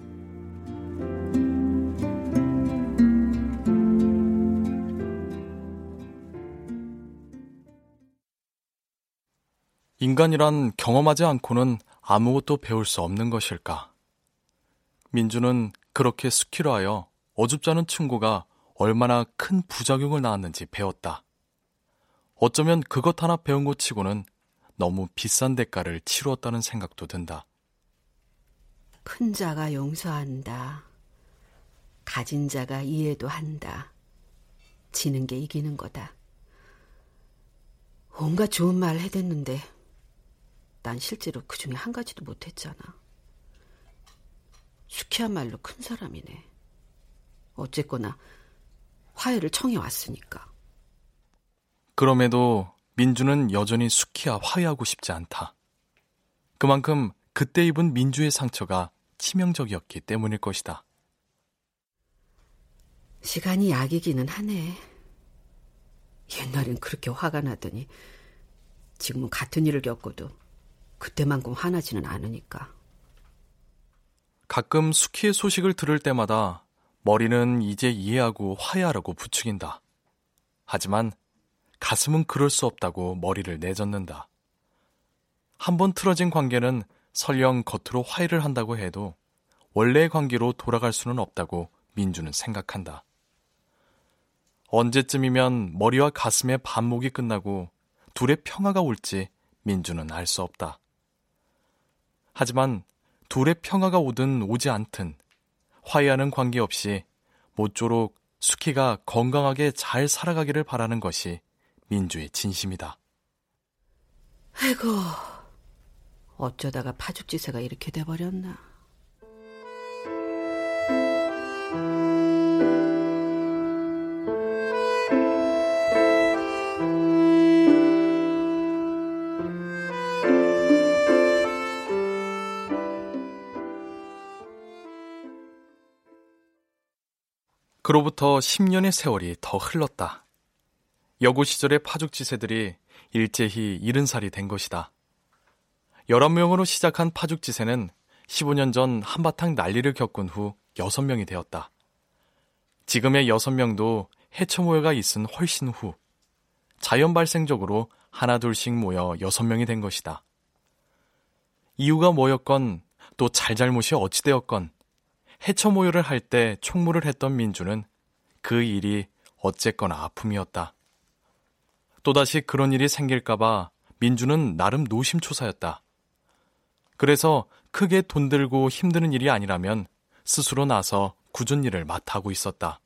Speaker 1: 인간이란 경험하지 않고는 아무것도 배울 수 없는 것일까? 민주는 그렇게 스키로 하여 어줍지 않은 충고가 얼마나 큰 부작용을 낳았는지 배웠다. 어쩌면 그것 하나 배운 것 치고는 너무 비싼 대가를 치루었다는 생각도 든다.
Speaker 6: 큰 자가 용서한다. 가진 자가 이해도 한다. 지는 게 이기는 거다. 온갖 좋은 말 해댔는데 난 실제로 그 중에 한 가지도 못했잖아. 수키야말로 큰 사람이네. 어쨌거나 화해를 청해 왔으니까.
Speaker 1: 그럼에도 민주는 여전히 수키와 화해하고 싶지 않다. 그만큼 그때 입은 민주의 상처가 치명적이었기 때문일 것이다.
Speaker 6: 시간이 약이기는 하네. 옛날엔 그렇게 화가 나더니 지금은 같은 일을 겪어도 그때만큼 화나지는 않으니까.
Speaker 1: 가끔 수키의 소식을 들을 때마다 머리는 이제 이해하고 화해하라고 부추긴다. 하지만 가슴은 그럴 수 없다고 머리를 내젓는다. 한 번 틀어진 관계는 설령 겉으로 화해를 한다고 해도 원래의 관계로 돌아갈 수는 없다고 민주는 생각한다. 언제쯤이면 머리와 가슴의 반목이 끝나고 둘의 평화가 올지 민주는 알 수 없다. 하지만 둘의 평화가 오든 오지 않든 화해하는 관계없이 모쪼록 수키가 건강하게 잘 살아가기를 바라는 것이 민주의 진심이다.
Speaker 6: 아이고, 어쩌다가 파죽지세가 이렇게 돼버렸나.
Speaker 1: 그로부터 10년의 세월이 더 흘렀다. 여고 시절의 파죽지세들이 일제히 70살이 된 것이다. 11명으로 시작한 파죽지세는 15년 전 한바탕 난리를 겪은 후 6명이 되었다. 지금의 6명도 해처 모여가 있은 훨씬 후 자연 발생적으로 하나둘씩 모여 6명이 된 것이다. 이유가 뭐였건 또 잘잘못이 어찌되었건 해처 모여를 할 때 총무를 했던 민주는 그 일이 어쨌거나 아픔이었다. 또다시 그런 일이 생길까봐 민주는 나름 노심초사였다. 그래서 크게 돈 들고 힘드는 일이 아니라면 스스로 나서 굳은 일을 맡아고 있었다.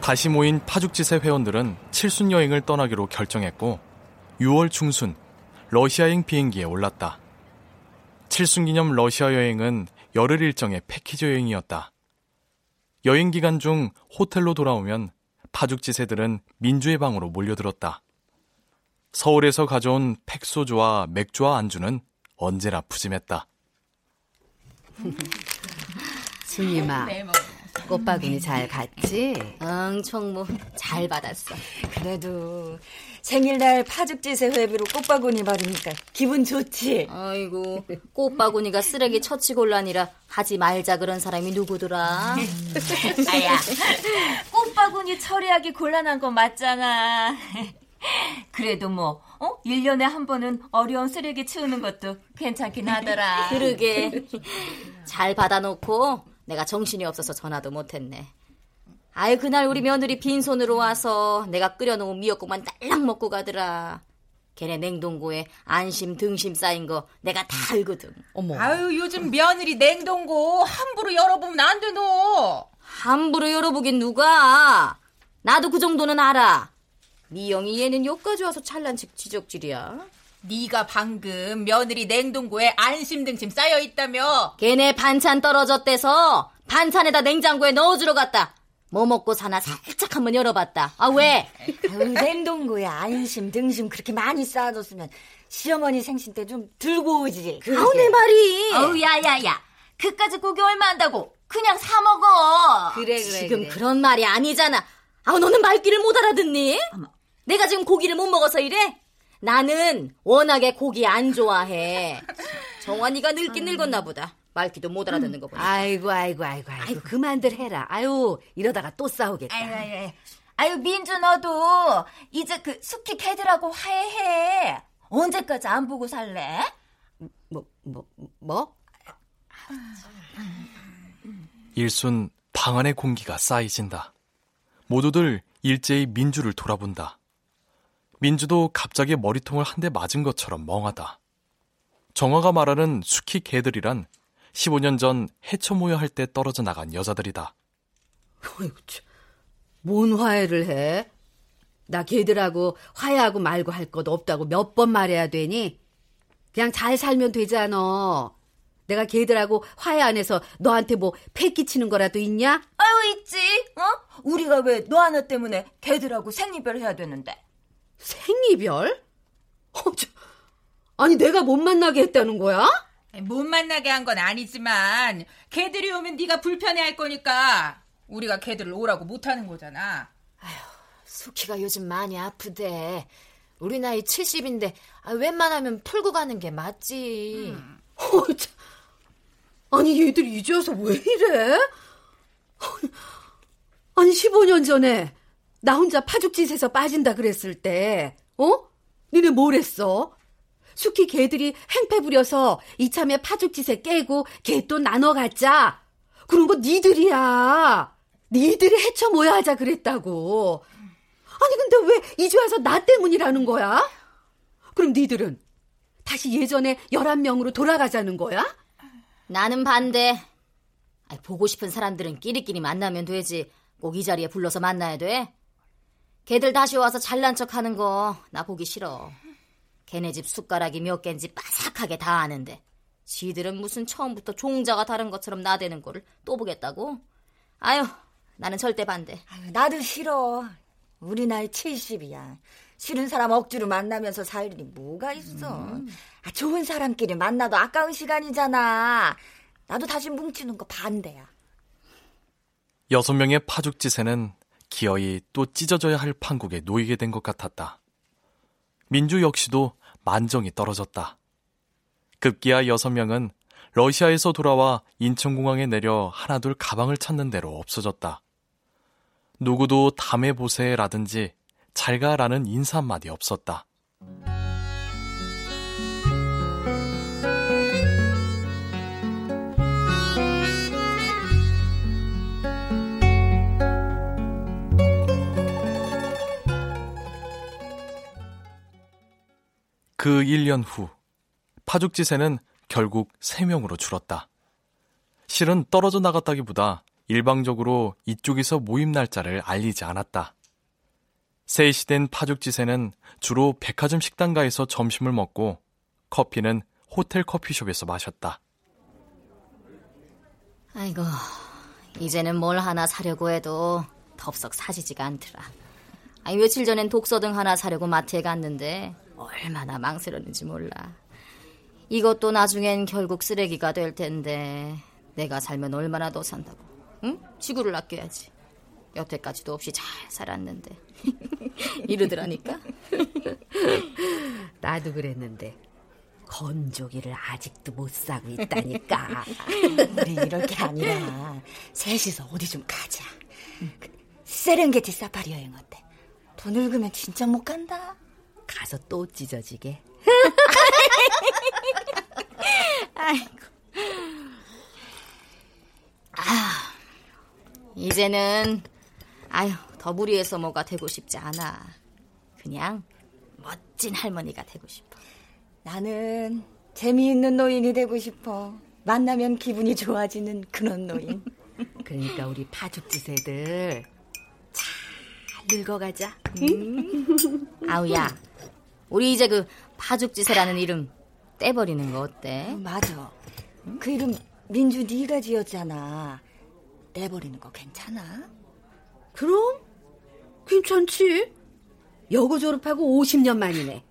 Speaker 1: 다시 모인 파죽지세 회원들은 칠순 여행을 떠나기로 결정했고 6월 중순 러시아행 비행기에 올랐다. 칠순 기념 러시아 여행은 열흘 일정의 패키지 여행이었다. 여행 기간 중 호텔로 돌아오면 파죽지세들은 민주의 방으로 몰려들었다. 서울에서 가져온 팩소주와 맥주와 안주는 언제나 푸짐했다.
Speaker 6: 순이마, 꽃바구니 잘 갔지?
Speaker 3: 응, 총무 잘 받았어.
Speaker 11: 그래도 생일날 파죽지세 회비로 꽃바구니 받으니까 기분 좋지?
Speaker 3: 아이고, 꽃바구니가 쓰레기 처치곤란이라 하지 말자 그런 사람이 누구더라?
Speaker 4: 아야, 꽃바구니 처리하기 곤란한 건 맞잖아. 그래도 뭐, 어? 1년에 한 번은 어려운 쓰레기 치우는 것도 괜찮긴 하더라.
Speaker 3: 그러게. 잘 받아놓고 내가 정신이 없어서 전화도 못했네. 아유, 그날 우리 며느리 빈손으로 와서 내가 끓여놓은 미역국만 딸랑 먹고 가더라. 걔네 냉동고에 안심 등심 쌓인 거 내가 다 알거든.
Speaker 5: 어머. 아유, 요즘 며느리 냉동고 함부로 열어보면 안 되노.
Speaker 3: 함부로 열어보긴 누가. 나도 그 정도는 알아. 미영이 얘는 여기까지 와서 찰난 지적질이야.
Speaker 5: 네가 방금 며느리 냉동고에 안심 등심 쌓여 있다며.
Speaker 3: 걔네 반찬 떨어졌대서 반찬에다 냉장고에 넣어주러 갔다. 뭐 먹고 사나 살짝 한번 열어봤다. 아 왜?
Speaker 11: 아유, 냉동고에 안심 등심 그렇게 많이 쌓아뒀으면 시어머니 생신 때 좀 들고 오지.
Speaker 3: 아우 내 말이.
Speaker 4: 어우 야야야. 그까지 고기 얼마 한다고 그냥 사 먹어.
Speaker 3: 그래 그래. 지금 그래. 그런 말이 아니잖아. 아우 너는 말귀를 못 알아듣니? 어머. 내가 지금 고기를 못 먹어서 이래? 나는 워낙에 고기 안 좋아해. 정환이가 늙긴 늙었나 보다. 말귀도 못 알아듣는 거 보니.
Speaker 6: 아이고 아이고 아이고 아이고 그만들 해라. 아유 이러다가 또 싸우겠다.
Speaker 4: 아유 아유 아유 민주 너도 이제 그 숙희 걔들하고 화해해. 언제까지 안 보고 살래?
Speaker 6: 뭐뭐 뭐? 뭐?
Speaker 1: 일순 방 안의 공기가 쌓이진다. 모두들 일제히 민주를 돌아본다. 민주도 갑자기 머리통을 한 대 맞은 것처럼 멍하다. 정화가 말하는 수키 개들이란 15년 전 해처 모여 할 때 떨어져 나간 여자들이다.
Speaker 6: 어이구, 뭔 화해를 해? 나 걔들하고 화해하고 말고 할 것 없다고 몇 번 말해야 되니? 그냥 잘 살면 되잖아. 내가 걔들하고 화해 안 해서 너한테 뭐 패기치는 거라도 있냐?
Speaker 4: 아유 있지. 어? 우리가 왜 너 하나 때문에 걔들하고 생이별 해야 되는데?
Speaker 6: 생이별? 어, 저, 아니 내가 못 만나게 했다는 거야?
Speaker 5: 못 만나게 한 건 아니지만 걔들이 오면 네가 불편해할 거니까 우리가 걔들을 오라고 못하는 거잖아.
Speaker 3: 아휴, 수키가 요즘 많이 아프대. 우리 나이 70인데 아, 웬만하면 풀고 가는 게 맞지. 음.
Speaker 6: 어, 참. 아니 얘들 이제 와서 왜 이래? 아니 15년 전에 나 혼자 파죽짓에서 빠진다 그랬을 때, 어? 니네 뭘 했어? 숙희 개들이 행패 부려서 이참에 파죽짓에 깨고 개또 나눠 갖자. 그런 거 니들이야. 니들이 해쳐 모여 하자 그랬다고. 아니 근데 왜 이제 와서 나 때문이라는 거야? 그럼 니들은 다시 예전에 11명으로 돌아가자는 거야?
Speaker 3: 나는 반대. 보고 싶은 사람들은 끼리끼리 만나면 되지. 꼭 이 자리에 불러서 만나야 돼. 걔들 다시 와서 잘난 척 하는 거 나 보기 싫어. 걔네 집 숟가락이 몇 개인지 빠삭하게 다 아는데. 지들은 무슨 처음부터 종자가 다른 것처럼 나대는 거를 또 보겠다고? 아유, 나는 절대 반대.
Speaker 11: 아유, 나도 싫어. 우리 나이 70이야. 싫은 사람 억지로 만나면서 살 일이 뭐가 있어. 음. 아, 좋은 사람끼리 만나도 아까운 시간이잖아. 나도 다시 뭉치는 거 반대야.
Speaker 1: 여섯 명의 파죽지세는 기어이 또 찢어져야 할 판국에 놓이게 된 것 같았다. 민주 역시도 만정이 떨어졌다. 급기야 여섯 명은 러시아에서 돌아와 인천공항에 내려 하나둘 가방을 찾는 대로 없어졌다. 누구도 담에 보세라든지 잘가라는 인사 한마디 없었다. 그 1년 후 파죽지세는 결국 3명으로 줄었다. 실은 떨어져 나갔다기보다 일방적으로 이쪽에서 모임 날짜를 알리지 않았다. 셋이 된 파죽지세는 주로 백화점 식당가에서 점심을 먹고 커피는 호텔 커피숍에서 마셨다.
Speaker 3: 아이고, 이제는 뭘 하나 사려고 해도 덥석 사지지가 않더라. 아니, 며칠 전엔 독서 등 하나 사려고 마트에 갔는데 얼마나 망설였는지 몰라. 이것도 나중엔 결국 쓰레기가 될 텐데 내가 살면 얼마나 더 산다고. 응? 지구를 아껴야지. 여태까지도 없이 잘 살았는데. 이러더라니까.
Speaker 6: 나도 그랬는데 건조기를 아직도 못 사고 있다니까.
Speaker 11: 우리 이럴 게 아니라 셋이서 어디 좀 가자. 그 세렝게티 사파리 여행 어때? 돈 늙으면 진짜 못 간다.
Speaker 6: 가서 또 찢어지게.
Speaker 3: 아이고. 아, 이제는 아유 더 무리해서 뭐가 되고 싶지 않아. 그냥 멋진 할머니가 되고 싶어.
Speaker 11: 나는 재미있는 노인이 되고 싶어. 만나면 기분이 좋아지는 그런 노인.
Speaker 6: 그러니까 우리 파죽지세들 잘 늙어가자.
Speaker 3: 음. 아우야, 우리 이제 그 파죽지세라는 이름 떼버리는 거 어때?
Speaker 11: 어, 맞아. 그 이름 민주 네가 지었잖아. 떼버리는 거 괜찮아?
Speaker 6: 그럼 괜찮지. 여고 졸업하고 50년 만이네.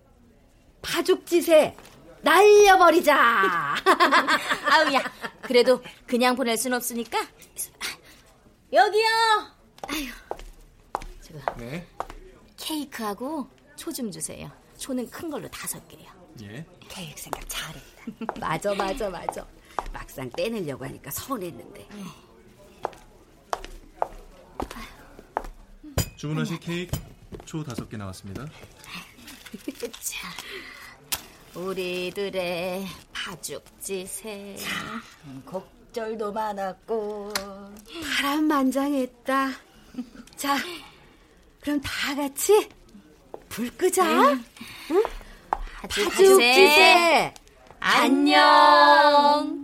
Speaker 6: 파죽지세 날려버리자.
Speaker 3: 아우야, 그래도 그냥 보낼 순 없으니까 여기요. 아유, 저거.
Speaker 7: 네.
Speaker 3: 케이크하고 초 좀 주세요. 초는 큰 걸로 다섯 개요.
Speaker 7: 예.
Speaker 11: 계획 생각 잘했다.
Speaker 6: 맞아, 맞아, 맞아. 막상 떼내려고 하니까 서운했는데.
Speaker 12: 주문하신 케이크 초 다섯 개 나왔습니다.
Speaker 3: 자, 우리들의 파죽지세.
Speaker 11: 곡절도 많았고
Speaker 6: 파란만장했다. 자, 그럼 다 같이 불 끄자. 응?
Speaker 3: 파죽지세. 안녕.